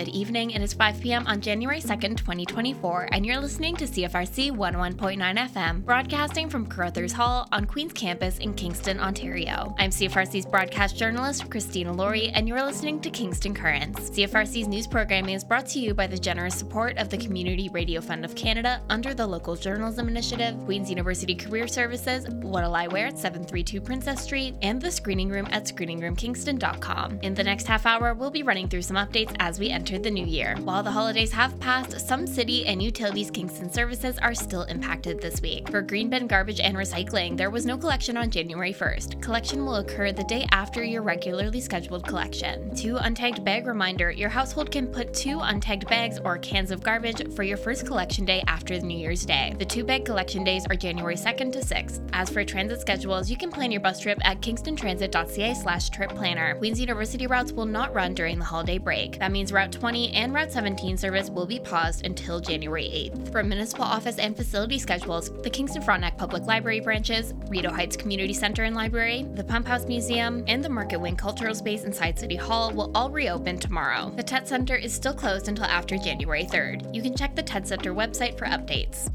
Good evening. It is 5 p.m. on January 2nd, 2024, and you're listening to CFRC 101.9 FM, broadcasting from Carruthers Hall on Queen's Campus in Kingston, Ontario. I'm CFRC's broadcast journalist, Christina Laurie, and you're listening to Kingston Currents. CFRC's news programming is brought to you by the generous support of the Community Radio Fund of Canada under the Local Journalism Initiative, Queen's University Career Services, What'll I Wear at 732 Princess Street, and the screening room at screeningroomkingston.com. In the next half hour, we'll be running through some updates as we entered the new year. While the holidays have passed, some city and utilities Kingston services are still impacted this week. For green bin garbage and recycling, there was no collection on January 1st. Collection will occur the day after your regularly scheduled collection. Two untagged bag reminder your household can put two untagged bags or cans of garbage for your first collection day after the New Year's Day. The two bag collection days are January 2nd to 6th. As for transit schedules, you can plan your bus trip at kingstontransit.ca slash trip planner. Queen's University routes will not run during the holiday break. That means Route 20 and Route 17 service will be paused until January 8th. For municipal office and facility schedules, the Kingston Frontenac Public Library branches, Rideau Heights Community Center and Library, the Pump House Museum, and the Market Wing Cultural Space inside City Hall will all reopen tomorrow. The Tett Center is still closed until after January 3rd. You can check the Tett Center website for updates.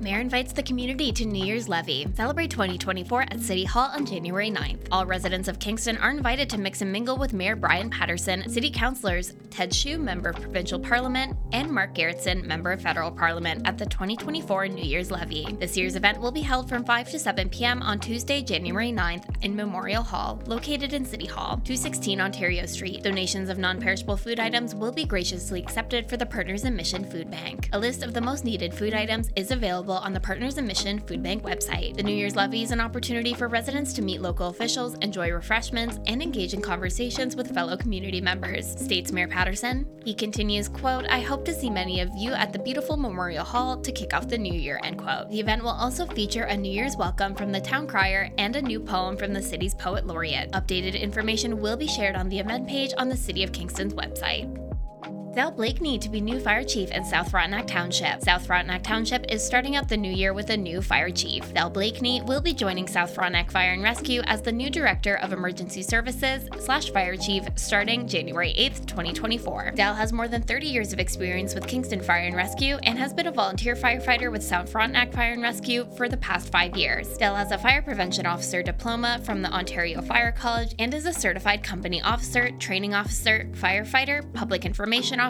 Mayor invites the community to New Year's Levee. Celebrate 2024 at City Hall on January 9th. All residents of Kingston are invited to mix and mingle with Mayor Bryan Paterson, City Councilors Ted Hsu, Member of Provincial Parliament, and Mark Gerretsen, Member of Federal Parliament, at the 2024 New Year's Levee. This year's event will be held from 5 to 7 p.m. on Tuesday, January 9th in Memorial Hall, located in City Hall, 216 Ontario Street. Donations of non perishable food items will be graciously accepted for the Partners in Mission Food Bank. A list of the most needed food items is available on the Partners in Mission Food Bank website. The New Year's Levee is an opportunity for residents to meet local officials, enjoy refreshments, and engage in conversations with fellow community members, states Mayor Paterson. He continues, quote, I hope to see many of you at the beautiful Memorial Hall to kick off the new year, end quote. The event will also feature a New Year's welcome from the town crier and a new poem from the city's poet laureate. Updated information will be shared on the event page on the City of Kingston's website. Dal Blakeney to be new fire chief in South Frontenac Township. South Frontenac Township is starting out the new year with a new fire chief. Dal Blakeney will be joining South Frontenac Fire and Rescue as the new director of emergency services slash fire chief starting January 8th, 2024. Dal has more than 30 years of experience with Kingston Fire and Rescue and has been a volunteer firefighter with South Frontenac Fire and Rescue for the past five years. Dal has a fire prevention officer diploma from the Ontario Fire College and is a certified company officer, training officer, firefighter, public information officer,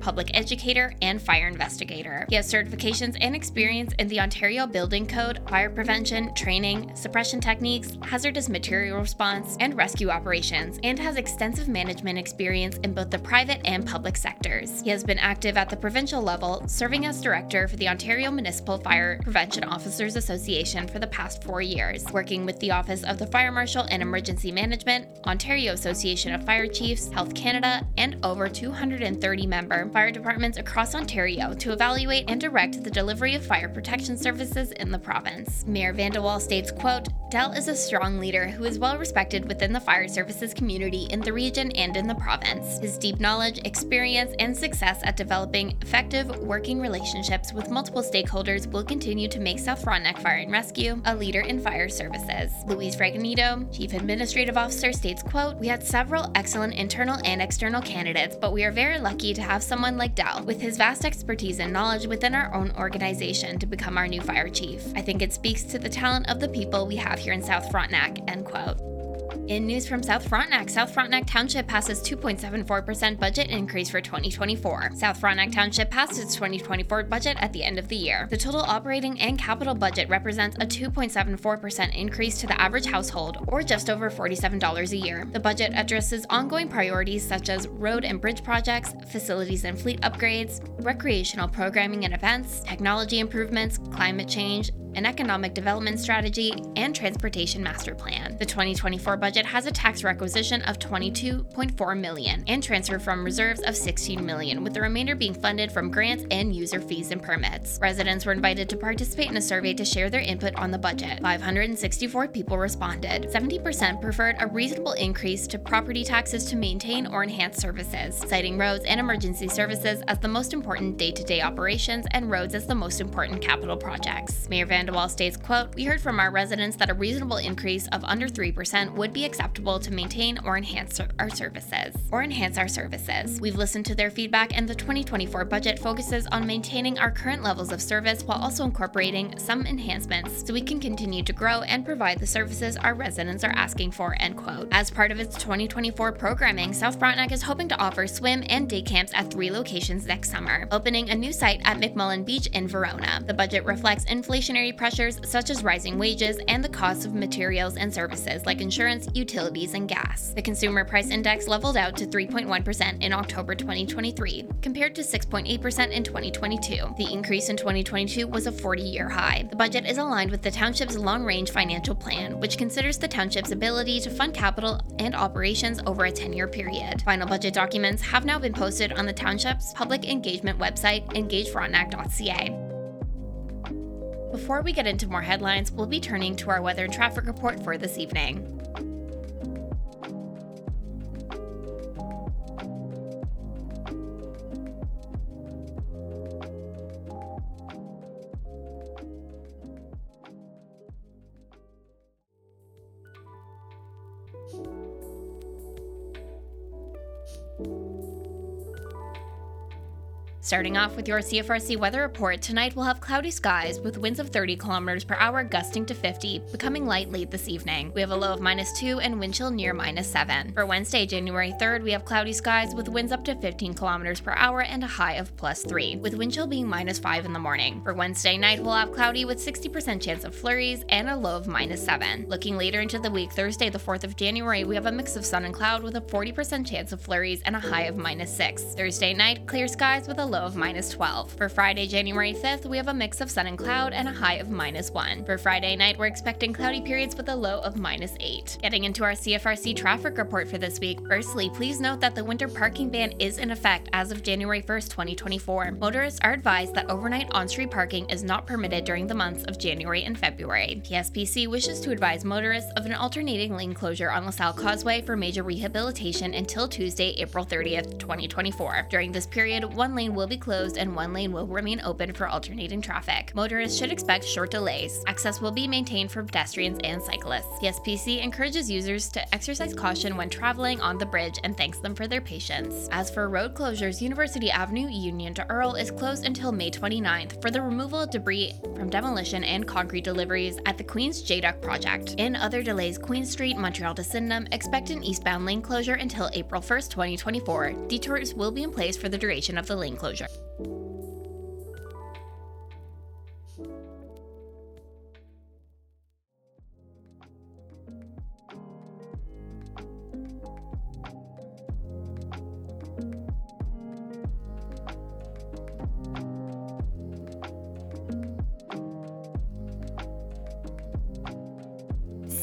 public educator, and fire investigator. He has certifications and experience in the Ontario Building Code, fire prevention, training, suppression techniques, hazardous material response, and rescue operations, and has extensive management experience in both the private and public sectors. He has been active at the provincial level, serving as director for the Ontario Municipal Fire Prevention Officers Association for the past four years, working with the Office of the Fire Marshal and Emergency Management, Ontario Association of Fire Chiefs, Health Canada, and over 230 member fire departments across Ontario to evaluate and direct the delivery of fire protection services in the province. Mayor Vandewal states, quote, Dell is a strong leader who is well respected within the fire services community in the region and in the province. His deep knowledge, experience, and success at developing effective working relationships with multiple stakeholders will continue to make South Frontenac Fire and Rescue a leader in fire services. Louise Fragnito, Chief Administrative Officer, states, quote, We had several excellent internal and external candidates, but we are very lucky to have someone like Dal with his vast expertise and knowledge within our own organization to become our new fire chief. I think it speaks to the talent of the people we have here in South Frontenac, end quote. In news from South Frontenac, South Frontenac Township passes 2.74% budget increase for 2024. South Frontenac Township passed its 2024 budget at the end of the year. The total operating and capital budget represents a 2.74% increase to the average household, or just over $47 a year. The budget addresses ongoing priorities such as road and bridge projects, facilities and fleet upgrades, recreational programming and events, technology improvements, climate change, an economic development strategy, and transportation master plan. The 2024 budget has a tax requisition of 22.4 million and transfer from reserves of 16 million, with the remainder being funded from grants and user fees and permits. Residents were invited to participate in a survey to share their input on the budget. 564 people responded. 70% preferred a reasonable increase to property taxes to maintain or enhance services, citing roads and emergency services as the most important day-to-day operations and roads as the most important capital projects. Mayor Van Vandewal states, quote, We heard from our residents that a reasonable increase of under 3% would be acceptable to maintain or enhance our services. Or enhance our services. We've listened to their feedback and the 2024 budget focuses on maintaining our current levels of service while also incorporating some enhancements so we can continue to grow and provide the services our residents are asking for, end quote. As part of its 2024 programming, South Frontenac is hoping to offer swim and day camps at three locations next summer, opening a new site at McMullen Beach in Verona. The budget reflects inflationary pressures such as rising wages and the cost of materials and services like insurance, utilities, and gas. The consumer price index leveled out to 3.1% in October 2023, compared to 6.8% in 2022. The increase in 2022 was a 40 year high. The budget is aligned with the township's long range financial plan, which considers the township's ability to fund capital and operations over a 10 year period. Final budget documents have now been posted on the township's public engagement website, engagefrontenac.ca. Before we get into more headlines, we'll be turning to our weather and traffic report for this evening. Starting off with your CFRC weather report, tonight we'll have cloudy skies with winds of 30 kilometers per hour gusting to 50, becoming light late this evening. We have a low of minus 2 and wind chill near minus 7. For Wednesday, January 3rd, we have cloudy skies with winds up to 15 kilometers per hour and a high of plus 3, with wind chill being minus 5 in the morning. For Wednesday night, we'll have cloudy with 60% chance of flurries and a low of minus 7. Looking later into the week, Thursday, the 4th of January, we have a mix of sun and cloud with a 40% chance of flurries and a high of minus 6. Thursday night, clear skies with a low low of minus 12. For Friday, January 5th, we have a mix of sun and cloud and a high of minus 1. For Friday night, we're expecting cloudy periods with a low of minus 8. Getting into our CFRC traffic report for this week, firstly, please note that the winter parking ban is in effect as of January 1st, 2024. Motorists are advised that overnight on street parking is not permitted during the months of January and February. PSPC wishes to advise motorists of an alternating lane closure on LaSalle Causeway for major rehabilitation until Tuesday, April 30th, 2024. During this period, one lane will be closed and one lane will remain open for alternating traffic. Motorists should expect short delays. Access will be maintained for pedestrians and cyclists. The SPC encourages users to exercise caution when traveling on the bridge and thanks them for their patience. As for road closures, University Avenue Union to Earl is closed until May 29th for the removal of debris from demolition and concrete deliveries at the Queen's JDUC project. In other delays, Queen Street, Montreal to Sydenham expect an eastbound lane closure until April 1st, 2024. Detours will be in place for the duration of the lane closure closure.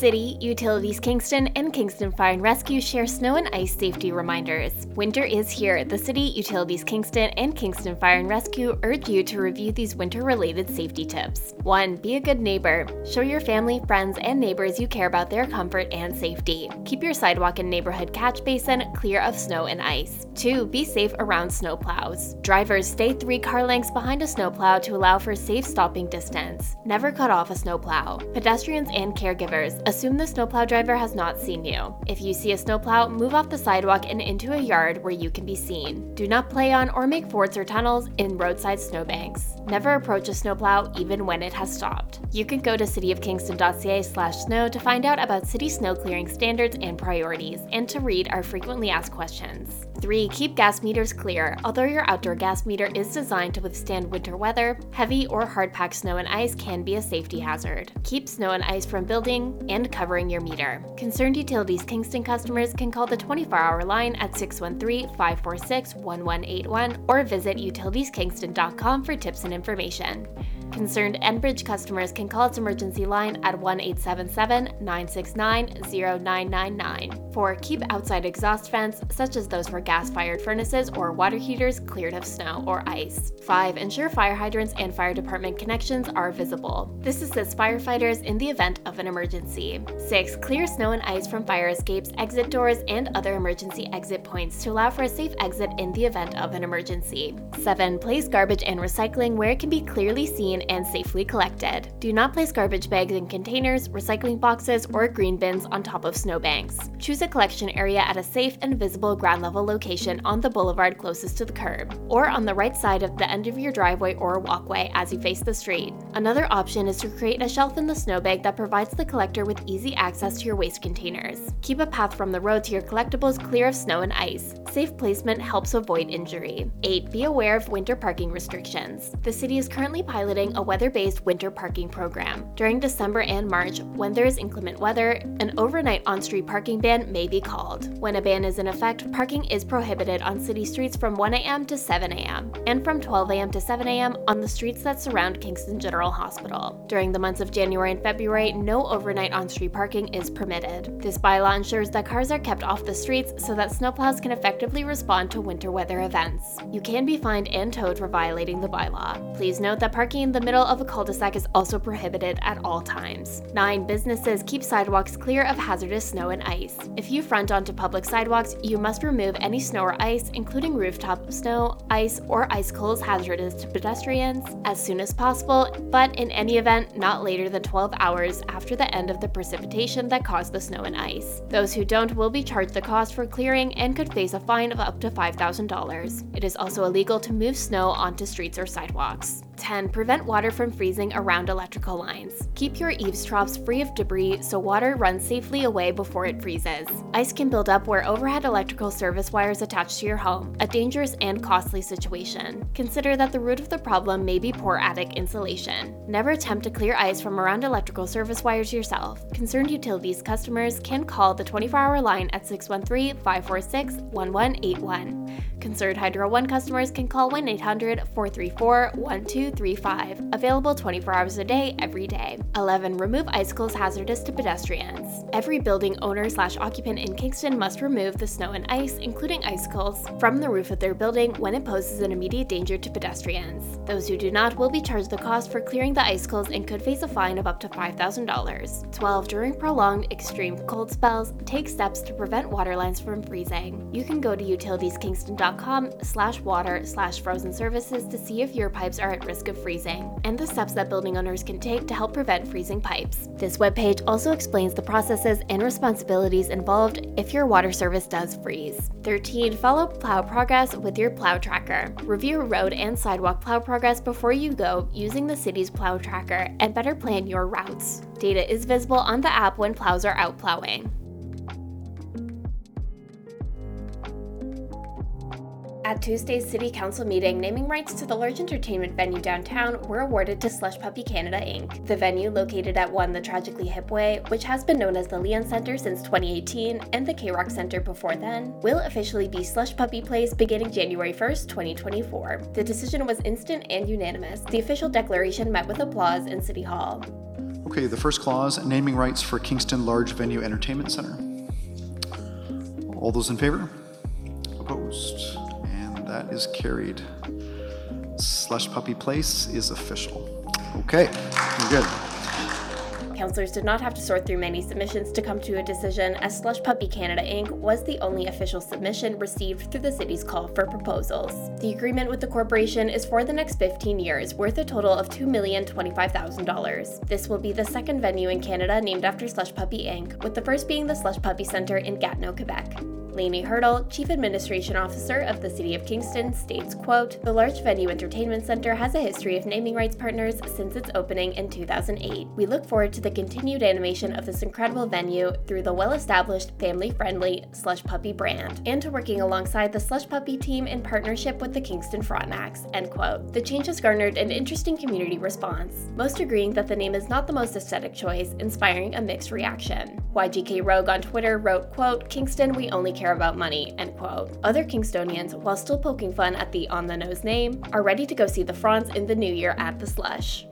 City, Utilities Kingston, and Kingston Fire and Rescue share snow and ice safety reminders. Winter is here. The City, Utilities Kingston, and Kingston Fire and Rescue urge you to review these winter related safety tips. 1. Be a good neighbor. Show your family, friends, and neighbors you care about their comfort and safety. Keep your sidewalk and neighborhood catch basin clear of snow and ice. 2. Be safe around snowplows. Drivers stay three car lengths behind a snowplow to allow for safe stopping distance. Never cut off a snowplow. Pedestrians and caregivers assume the snowplow driver has not seen you. If you see a snowplow, move off the sidewalk and into a yard where you can be seen. Do not play on or make forts or tunnels in roadside snowbanks. Never approach a snowplow even when it has stopped. You can go to cityofkingston.ca slash snow to find out about city snow clearing standards and priorities, and to read our frequently asked questions. 3. Keep gas meters clear. Although your outdoor gas meter is designed to withstand winter weather, heavy or hard packed snow and ice can be a safety hazard. Keep snow and ice from building and covering your meter. Concerned Utilities Kingston customers can call the 24 hour line at 613 546 1181 or visit utilitieskingston.com for tips and information. Concerned Enbridge customers can call its emergency line at 1 877 969 0999 for keep outside exhaust vents, such as those for gas fired furnaces or water heaters, cleared of snow or ice. 5. Ensure fire hydrants and fire department connections are visible. This assists firefighters in the event of an emergency. 6. Clear snow and ice from fire escapes, exit doors, and other emergency exit points to allow for a safe exit in the event of an emergency. 7. Place garbage and recycling where it can be clearly seen and safely collected. Do not place garbage bags in containers, recycling boxes, or green bins on top of snowbanks. Choose a collection area at a safe and visible ground level location on the boulevard closest to the curb, or on the right side of the end of your driveway or walkway as you face the street. Another option is to create a shelf in the snowbank that provides the collector with easy access to your waste containers. Keep a path from the road to your collectibles clear of snow and ice. Safe placement helps avoid injury. 8. Be aware of winter parking restrictions. The city is currently piloting a weather based winter parking program. During December and March, when there is inclement weather, an overnight on street parking ban may be called. When a ban is in effect, parking is prohibited on city streets from 1 a.m. to 7 a.m., and from 12 a.m. to 7 a.m. on the streets that surround Kingston General Hospital. During the months of January and February, no overnight on street parking is permitted. This bylaw ensures that cars are kept off the streets so that snowplows can effectively respond to winter weather events. You can be fined and towed for violating the bylaw. Please note that parking in the middle of a cul-de-sac is also prohibited at all times. 9. Businesses keep sidewalks clear of hazardous snow and ice. If you front onto public sidewalks, you must remove any snow or ice, including rooftop snow, ice, or icicles hazardous to pedestrians, as soon as possible, but in any event, not later than 12 hours after the end of the precipitation that caused the snow and ice. Those who don't will be charged the cost for clearing and could face a fine of up to $5,000. It is also illegal to move snow onto streets or sidewalks. 10. Prevent water from freezing around electrical lines. Keep your eaves troughs free of debris so water runs safely away before it freezes. Ice can build up where overhead electrical service wires attach to your home, a dangerous and costly situation. Consider that the root of the problem may be poor attic insulation. Never attempt to clear ice from around electrical service wires yourself. Concerned utilities customers can call the 24 hour line at 613 546 1181. Concerned Hydro One customers can call 1 800 434 1235. Available 24 hours a day, every day. 11. Remove icicles hazardous to pedestrians. Every building owner slash occupant in Kingston must remove the snow and ice, including icicles, from the roof of their building when it poses an immediate danger to pedestrians. Those who do not will be charged the cost for clearing the icicles and could face a fine of up to $5,000. 12. During prolonged extreme cold spells, take steps to prevent water lines from freezing. You can go to utilitieskingston.com slash water slash frozen services to see if your pipes are at risk of freezing, and the steps that building owners can take to help prevent freezing pipes. This webpage also explains the processes and responsibilities involved if your water service does freeze. 13. Follow plow progress with your plow tracker. Review road and sidewalk plow progress before you go using the city's plow tracker and better plan your routes. Data is visible on the app when plows are out plowing. At Tuesday's City Council meeting, naming rights to the large entertainment venue downtown were awarded to Slush Puppie Canada Inc. The venue, located at 1 the Tragically Hip Way, which has been known as the Leon Center since 2018 and the K Rock Center before then, will officially be Slush Puppie Place beginning January 1st, 2024. The decision was instant and unanimous. The official declaration met with applause in City Hall. Okay, the first clause, naming rights for Kingston Large Venue Entertainment Center. All those in favor? Opposed? And that is carried. Slush Puppie Place is official. Okay, we're good. Councillors did not have to sort through many submissions to come to a decision, as Slush Puppie Canada Inc. was the only official submission received through the city's call for proposals. The agreement with the corporation is for the next 15 years, worth a total of $2,025,000. This will be the second venue in Canada named after Slush Puppie Inc., with the first being the Slush Puppie Centre in Gatineau, Quebec. Lanie Hurdle, Chief Administration Officer of the City of Kingston, states, quote, The large venue entertainment center has a history of naming rights partners since its opening in 2008. We look forward to the continued animation of this incredible venue through the well-established, family-friendly Slush Puppie brand, and to working alongside the Slush Puppie team in partnership with the Kingston Frontenacs, end quote. The change has garnered an interesting community response, most agreeing that the name is not the most aesthetic choice, inspiring a mixed reaction. YGK Rogue on Twitter wrote, quote, Kingston, we only care about money, end quote. Other Kingstonians, while still poking fun at the on the nose name, are ready to go see the Fronts in the new year at the Slush.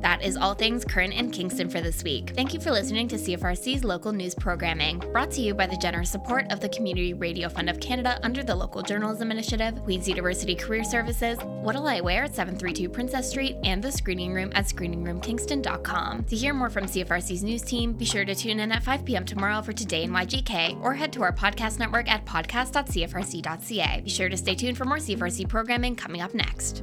That is all things current in Kingston for this week. Thank you for listening to CFRC's local news programming, brought to you by the generous support of the Community Radio Fund of Canada under the Local Journalism Initiative, Queen's University Career Services, What'll I Wear at 732 Princess Street, and the Screening Room at screeningroomkingston.com. To hear more from CFRC's news team, be sure to tune in at 5 p.m. tomorrow for Today in YGK, or head to our podcast network at podcast.cfrc.ca. Be sure to stay tuned for more CFRC programming coming up next.